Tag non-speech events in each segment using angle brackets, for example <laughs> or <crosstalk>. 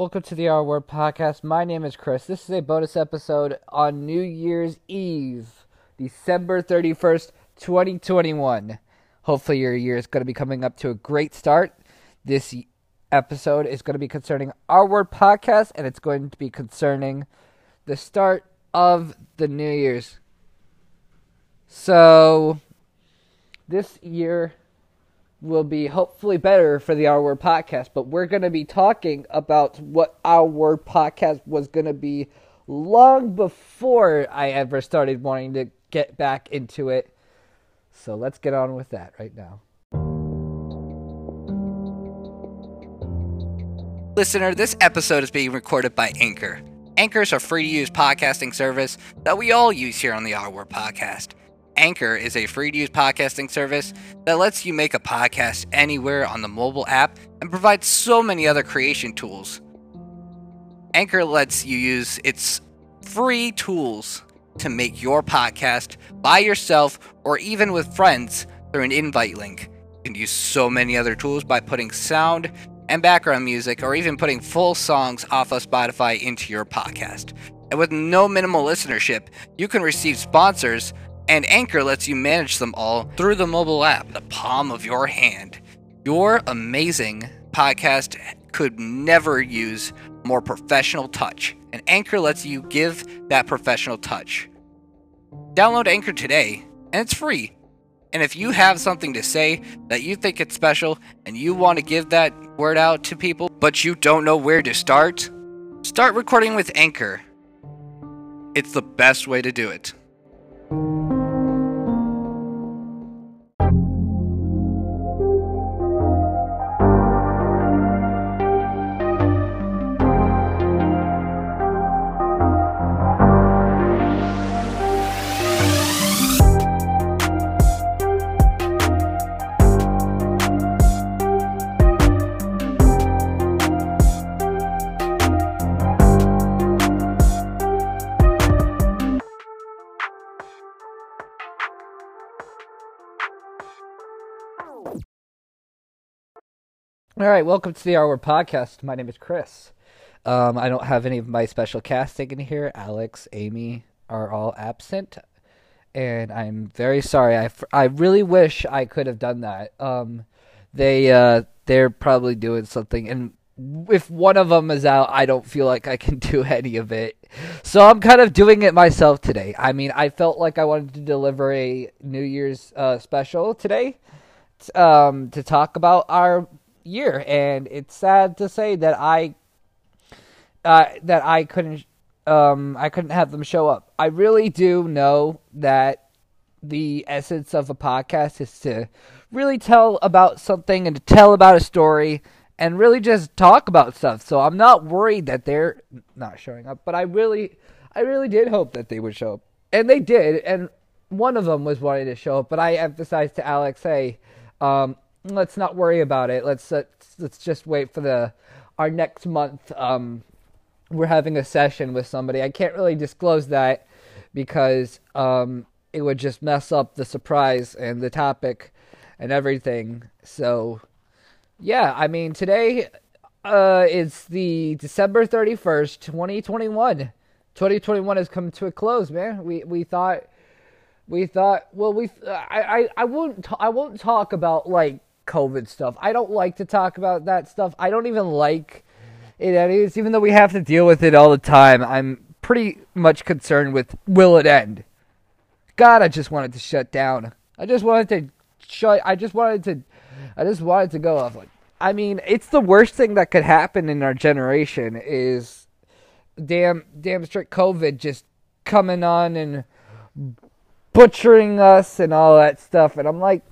Welcome to the Our Word Podcast. My name is Chris. This is a bonus episode on New Year's Eve, December 31st, 2021. Hopefully, your year is going to be coming up to a great start. This episode is going to be concerning Our Word Podcast, and it's going to be concerning the start of the New Year's. So, this year will be hopefully better for the Our Word podcast, but we're going to be talking about what Our Word podcast was going to be long before I ever started wanting to get back into it. So let's get on with that right now. Listener, this episode is being recorded by Anchor. Anchor is a free to use podcasting service that we all use here on the Our Word podcast. Anchor is a free to use podcasting service that lets you make a podcast anywhere on the mobile app and provides so many other creation tools. Anchor lets you use its free tools to make your podcast by yourself or even with friends through an invite link. You can use so many other tools by putting sound and background music or even putting full songs off of Spotify into your podcast. And with no minimal listenership, you can receive sponsors and Anchor lets you manage them all through the mobile app, the palm of your hand. Your amazing podcast could never use more professional touch, and Anchor lets you give that professional touch. Download Anchor today, and it's free. And if you have something to say that you think it's special and you want to give that word out to people, but you don't know where to start, start recording with Anchor. It's the best way to do it. All right, welcome to the Our Word podcast. My name is Chris. Um, I don't have any of my special casting in here. Alex, Amy are all absent, and I'm very sorry. I, I really wish I could have done that. Um, they uh, they're probably doing something, and if one of them is out, I don't feel like I can <laughs> do any of it. So I'm kind of doing it myself today. I mean, I felt like I wanted to deliver a New Year's uh, special today um, to talk about our year, and it's sad to say that I uh, that I couldn't um, I couldn't have them show up. I really do know that the essence of a podcast is to really tell about something and to tell about a story and really just talk about stuff. So I'm not worried that they're not showing up, but I really I really did hope that they would show up. And they did, and one of them was wanting to show up, but I emphasized to Alex, hey, um, let's not worry about it. Let's let's, let's just wait for the our next month. Um, we're having a session with somebody. I can't really disclose that because um, it would just mess up the surprise and the topic and everything. So, yeah, I mean today uh, it's the December thirty first, twenty twenty one. 2021 has come to a close, man. We we thought we thought well we I I, I won't I won't talk about like COVID stuff. I don't like to talk about that stuff. I don't even like it anyways, even though we have to deal with it all the time. I'm pretty much concerned with will it end? God, I just wanted to shut down. I just wanted to shut I just wanted to I just wanted to go off like I mean, it's the worst thing that could happen in our generation is damn damn strict COVID just coming on and butchering us and all that stuff and I'm like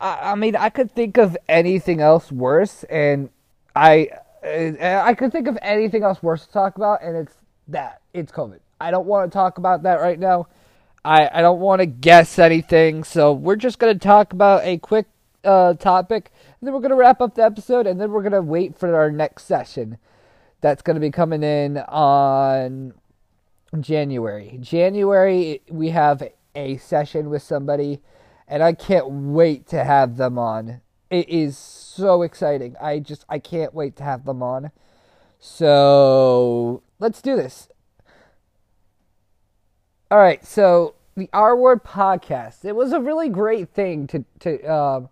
I, I mean, I could think of anything else worse, and I I could think of anything else worse to talk about, and it's that it's COVID. I don't want to talk about that right now. I I don't want to guess anything, so we're just gonna talk about a quick uh, topic, and then we're gonna wrap up the episode, and then we're gonna wait for our next session. That's gonna be coming in on January. January, we have a session with somebody and I can't wait to have them on. It is so exciting. I just I can't wait to have them on. So let's do this. All right, so the Our Word podcast. It was a really great thing to to um,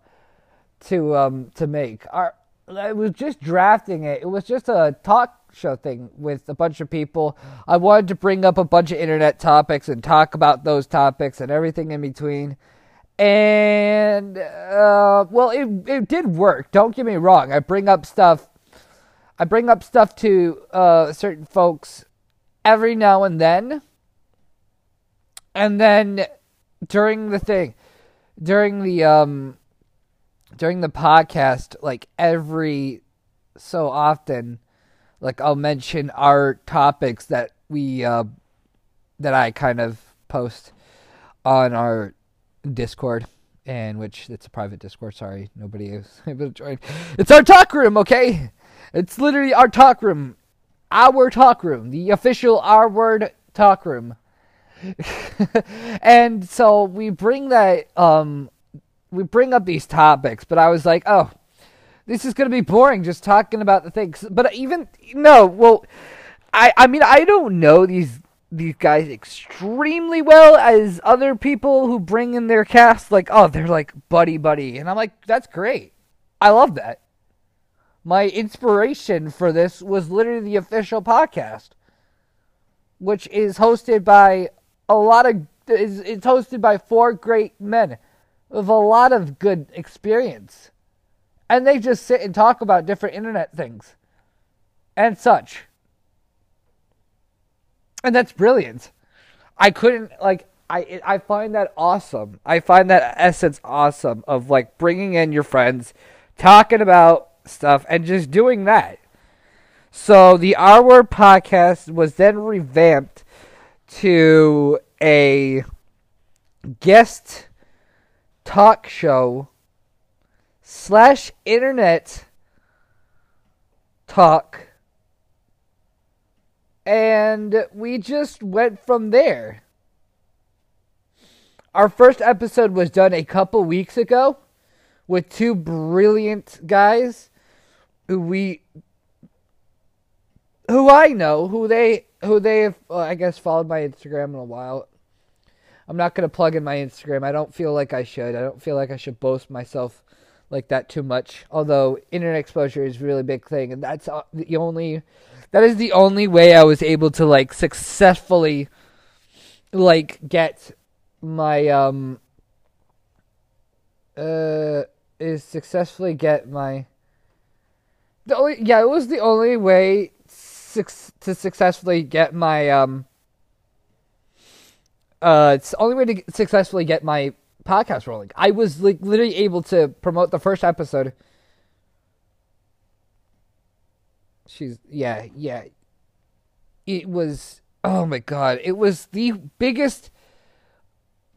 to um, to make. Our I was just drafting it. It was just a talk show thing with a bunch of people. I wanted to bring up a bunch of internet topics and talk about those topics and everything in between. And uh, well, it it did work. Don't get me wrong. I bring up stuff. I bring up stuff to uh, certain folks every now and then. And then during the thing, during the um, during the podcast, like every so often, like I'll mention our topics that we uh, that I kind of post on our Discord, and which it's a private Discord. Sorry, nobody is <laughs> able to join. It's our talk room, okay? It's literally our talk room, our talk room, the official Our Word talk room. <laughs> and so we bring that um we bring up these topics, but I was like, oh, this is going to be boring just talking about the things. But even no, well, I I mean I don't know these these guys extremely well as other people who bring in their cast like oh they're like buddy buddy and I'm like that's great. I love that. My inspiration for this was literally the official podcast which is hosted by a lot of is it's hosted by four great men with a lot of good experience. And they just sit and talk about different internet things and such. And that's brilliant. I couldn't like I I find that awesome. I find that essence awesome of like bringing in your friends, talking about stuff and just doing that. So the Our Word podcast was then revamped to a guest talk show slash internet talk and we just went from there our first episode was done a couple weeks ago with two brilliant guys who we who I know who they who they have uh, I guess followed my Instagram in a while I'm not going to plug in my Instagram. I don't feel like I should. I don't feel like I should boast myself like that too much. Although internet exposure is a really big thing, and that's uh, the only that is the only way I was able to like successfully like get my um uh is successfully get my the only yeah it was the only way to successfully get my um uh, it's the only way to successfully get my podcast rolling. I was like literally able to promote the first episode. She's yeah, yeah. It was oh my god, it was the biggest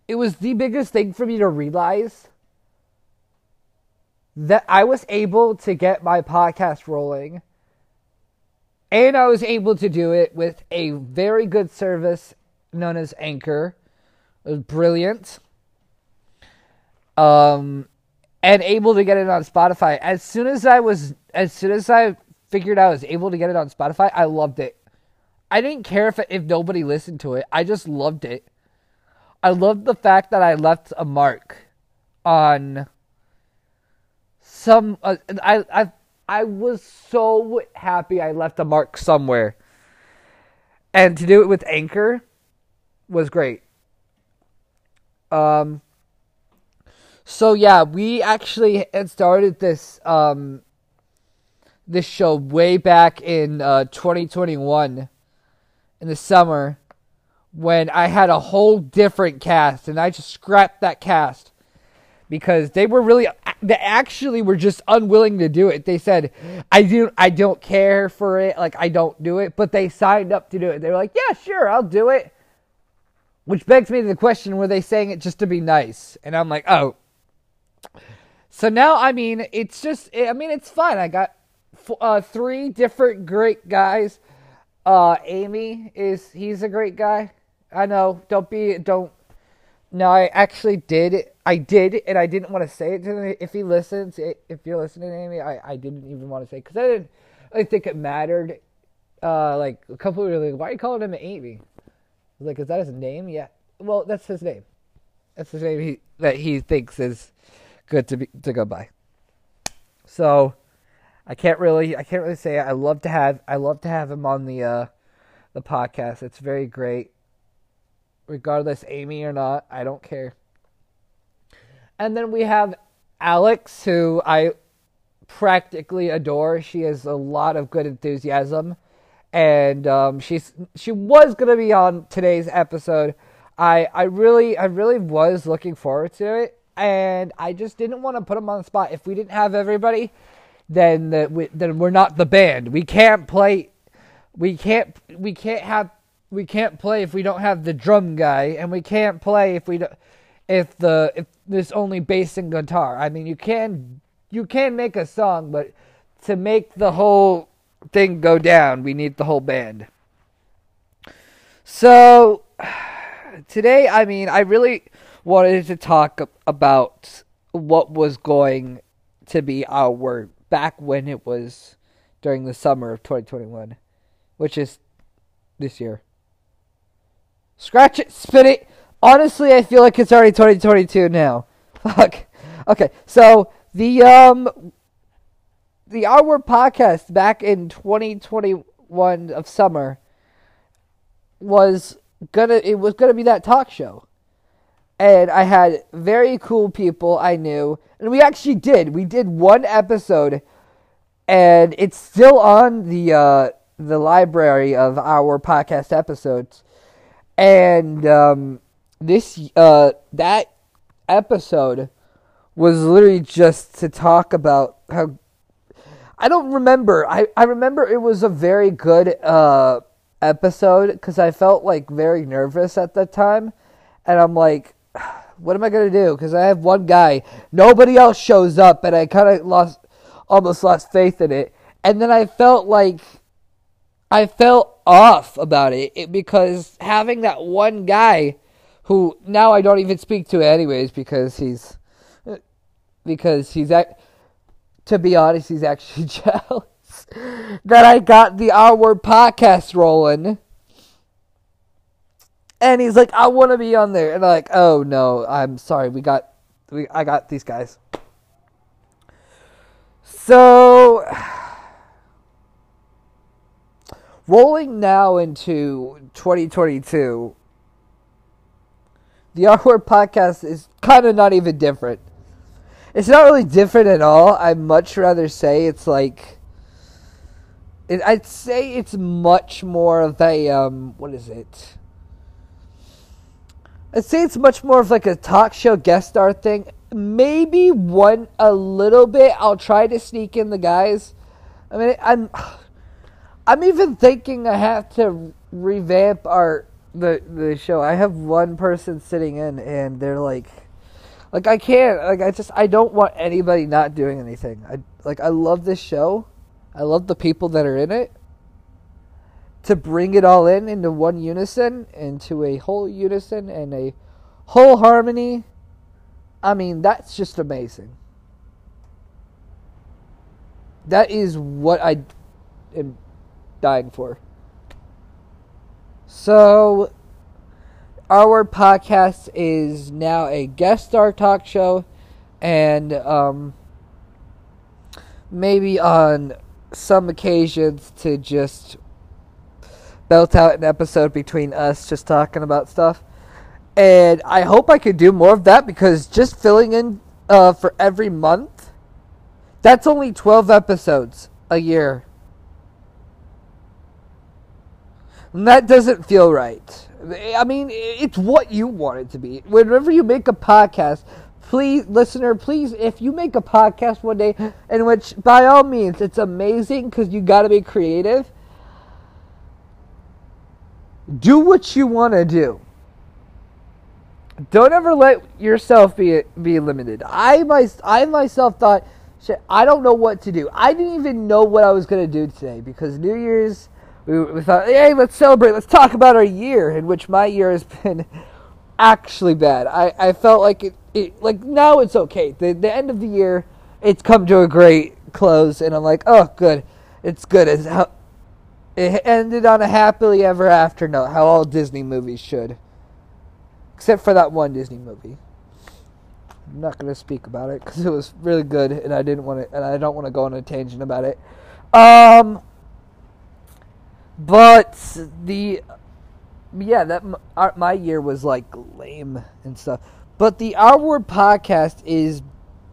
it was the biggest thing for me to realize that I was able to get my podcast rolling. And I was able to do it with a very good service known as Anchor. It was brilliant. Um, and able to get it on Spotify. As soon as I was, as soon as I figured I was able to get it on Spotify, I loved it. I didn't care if if nobody listened to it. I just loved it. I loved the fact that I left a mark on some. Uh, I I I was so happy I left a mark somewhere, and to do it with Anchor was great. Um. So yeah, we actually had started this um this show way back in uh, 2021 in the summer when I had a whole different cast and I just scrapped that cast because they were really they actually were just unwilling to do it. They said, "I do I don't care for it, like I don't do it," but they signed up to do it. They were like, "Yeah, sure, I'll do it." Which begs me to the question were they saying it just to be nice? And I'm like, oh. So now, I mean, it's just, I mean, it's fun. I got uh, three different great guys. Uh, Amy is, he's a great guy. I know, don't be, don't. No, I actually did. I did, and I didn't want to say it to him. If he listens, if you're listening, Amy, I, I didn't even want to say because I didn't, I think it mattered uh, like a couple were like, "Why are you calling him Amy?" Like, "Is that his name?" Yeah. Well, that's his name. That's his name he, that he thinks is good to be to go by. So, I can't really I can't really say. I love to have I love to have him on the uh, the podcast. It's very great. Regardless, Amy or not, I don't care. And then we have Alex, who I practically adore. She has a lot of good enthusiasm, and um, she's she was gonna be on today's episode. I I really I really was looking forward to it, and I just didn't want to put him on the spot. If we didn't have everybody, then the, we, then we're not the band. We can't play. We can't we can't have we can't play if we don't have the drum guy, and we can't play if we don't if the if there's only bass and guitar. I mean, you can you can make a song, but to make the whole thing go down, we need the whole band. So <sighs> today, I mean, I really wanted to talk about what was going to be our back when it was during the summer of 2021, which is this year. Scratch it, spit it. Honestly, I feel like it's already 2022 now. <laughs> Fuck. Okay, so the um the Our podcast back in 2021 of summer was gonna it was gonna be that talk show, and I had very cool people I knew, and we actually did. We did one episode, and it's still on the uh, the library of our podcast episodes, and um, this uh, that episode was literally just to talk about how I don't remember. I, I remember it was a very good uh, episode because I felt like very nervous at that time. And I'm like, <sighs> what am I to do? Because I have one guy. Nobody else shows up. And I kind of lost, almost lost faith in it. And then I felt like I felt off about it, it because having that one guy who now I don't even speak to anyways because he's uh, because he's at to be honest, he's actually <laughs> jealous that I got the Our podcast rolling. And he's like, I want to be on there. And I'm like, oh no, I'm sorry. We got, we, I got these guys. So, <sighs> rolling now into 2022, the Our podcast is kind of not even different it's not really different at all. I'd much rather say it's like. It, I'd say it's much more of a um, what is it? I'd say it's much more of like a talk show guest star thing. Maybe one a little bit. I'll try to sneak in the guys. I mean, I'm I'm even thinking I have to revamp our the the show. I have one person sitting in, and they're like like I can't. Like I just I don't want anybody not doing anything. I like I love this show. I love the people that are in it. To bring it all in into one unison, into a whole unison and a whole harmony. I mean, that's just amazing. That is what I am dying for. So our podcast is now a guest star talk show, and um, maybe on some occasions to just belt out an episode between us just talking about stuff. And I hope I could do more of that because just filling in uh, for every month, that's only 12 episodes a year. And that doesn't feel right. I mean, it's what you want it to be. Whenever you make a podcast, please, listener, please, if you make a podcast one day, in which, by all means, it's amazing because you got to be creative. Do what you want to do. Don't ever let yourself be be limited. I my, I myself thought, shit, I don't know what to do. I didn't even know what I was gonna do today because New Year's we, we thought, hey, let's celebrate. Let's talk about our year, in which my year has been <laughs> actually bad. I, I felt like it, it like now it's okay. The the end of the year, it's come to a great close, and I'm like, oh, good. It's good. It ended on a happily ever after note, how all Disney movies should. Except for that one Disney movie. I'm not going to speak about it because it was really good, and I didn't want to, and I don't want to go on a tangent about it. Um, but the yeah, that our, my year was like lame and stuff. But the Our Word podcast is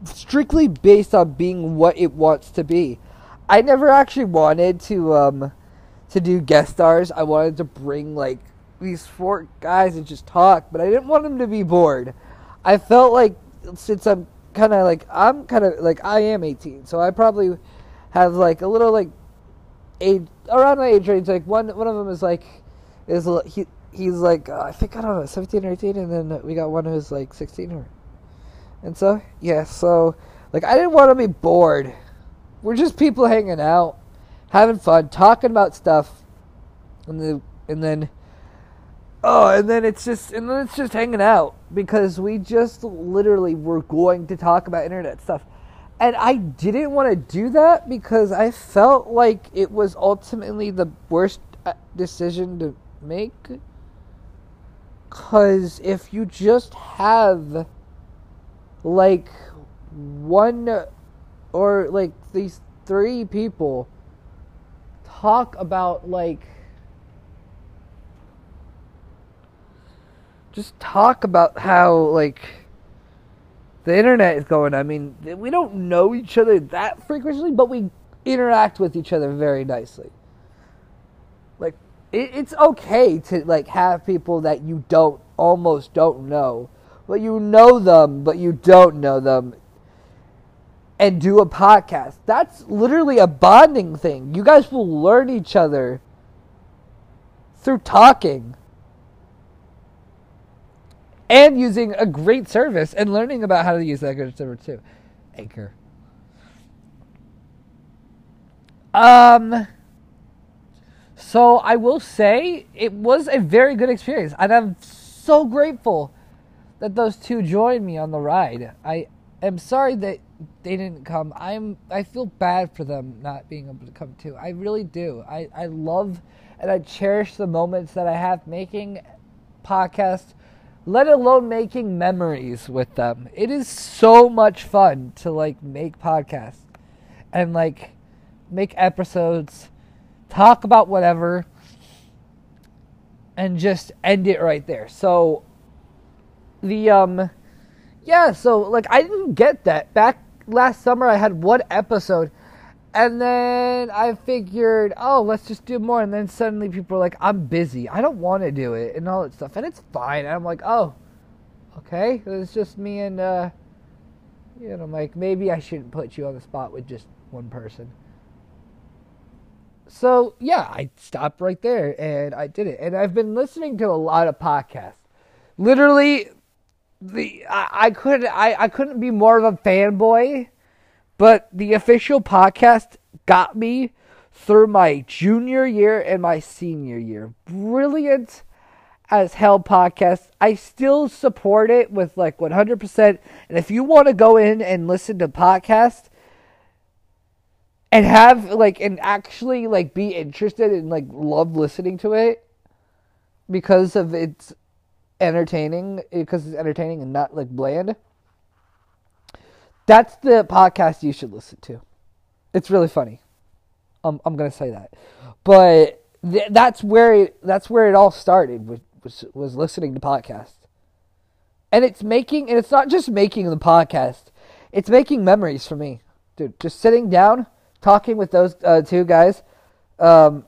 strictly based on being what it wants to be. I never actually wanted to um to do guest stars. I wanted to bring like these four guys and just talk, but I didn't want them to be bored. I felt like since I'm kind of like I'm kind of like I am 18, so I probably have like a little like age around my age range. Like one one of them is like is he he's like uh, I think I don't know 17 or 18, and then we got one who's like 16 or and so yeah. So like I didn't want to be bored. We're just people hanging out, having fun, talking about stuff, and the and then oh, and then it's just and then it's just hanging out because we just literally were going to talk about internet stuff. And I didn't want to do that because I felt like it was ultimately the worst uh, decision to make. Because if you just have like one or like these three people talk about like just talk about how like the internet is going. I mean, we don't know each other that frequently, but we interact with each other very nicely. Like it, it's okay to like have people that you don't almost don't know, but you know them, but you don't know them, and do a podcast. That's literally a bonding thing. You guys will learn each other through talking and using a great service and learning about how to use that good service too. Anchor. Um. So I will say it was a very good experience, and I'm so grateful that those two joined me on the ride. I am sorry that they didn't come. I'm I feel bad for them not being able to come too. I really do. I I love and I cherish the moments that I have making podcasts let alone making memories with them. It is so much fun to like make podcasts and like make episodes, talk about whatever, and just end it right there. So the um yeah, so like I didn't get that. Back last summer I had one episode and then I figured, oh, let's just do more. And then suddenly people are like, I'm busy. I don't want to do it and all that stuff. And it's fine. And I'm like, oh, okay. It's just me and, uh, you know, like, maybe I shouldn't put you on the spot with just one person. So, yeah, I stopped right there and I did it. And I've been listening to a lot of podcasts. Literally, the I, I couldn't I, I couldn't be more of a fanboy but the official podcast got me through my junior year and my senior year. Brilliant as hell podcast. I still support it with like 100%. And if you want to go in and listen to podcast and have like and actually like be interested and like love listening to it because of its entertaining because it's entertaining and not like bland that's the podcast you should listen to. It's really funny. I'm I'm gonna say that, but th- that's where it, that's where it all started. Was, was was listening to podcasts, and it's making and it's not just making the podcast. It's making memories for me, dude. Just sitting down, talking with those uh, two guys, um,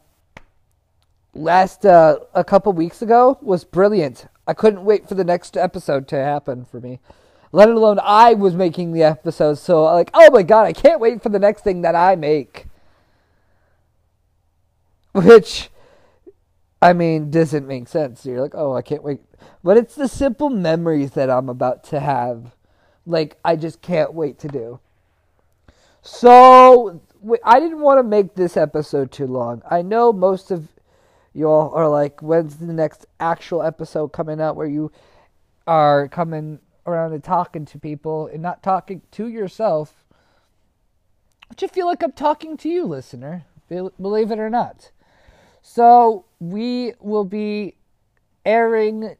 last uh, a couple weeks ago was brilliant. I couldn't wait for the next episode to happen for me let alone I was making the episode. So like, oh my god, I can't wait for the next thing that I make. Which, I mean, doesn't make sense. You're like, oh, I can't wait. But it's the simple memories that I'm about to have. Like, I just can't wait to do. So, I didn't want to make this episode too long. I know most of y'all are like, when's the next actual episode coming out where you are coming around and talking to people and not talking to yourself. But you feel like I'm talking to you, listener, believe it or not. So we will be airing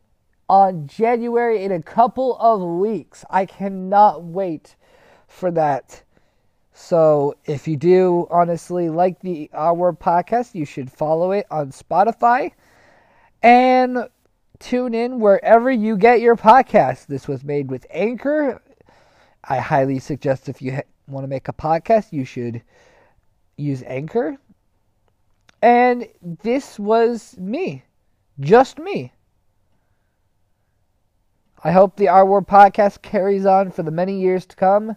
on January in a couple of weeks. I cannot wait for that. So if you do honestly like the Our podcast, you should follow it on Spotify and tune in wherever you get your podcast. This was made with Anchor. I highly suggest if you ha- want to make a podcast, you should use Anchor. And this was me, just me. I hope the Our Word podcast carries on for the many years to come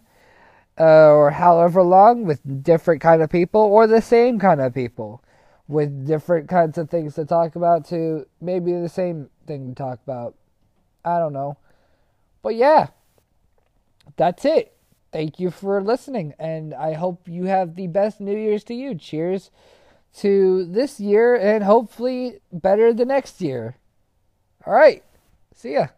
uh, or however long with different kind of people or the same kind of people with different kinds of things to talk about to maybe the same thing to talk about. I don't know. But yeah, that's it. Thank you for listening, and I hope you have the best New Year's to you. Cheers to this year, and hopefully better the next year. All right. See ya.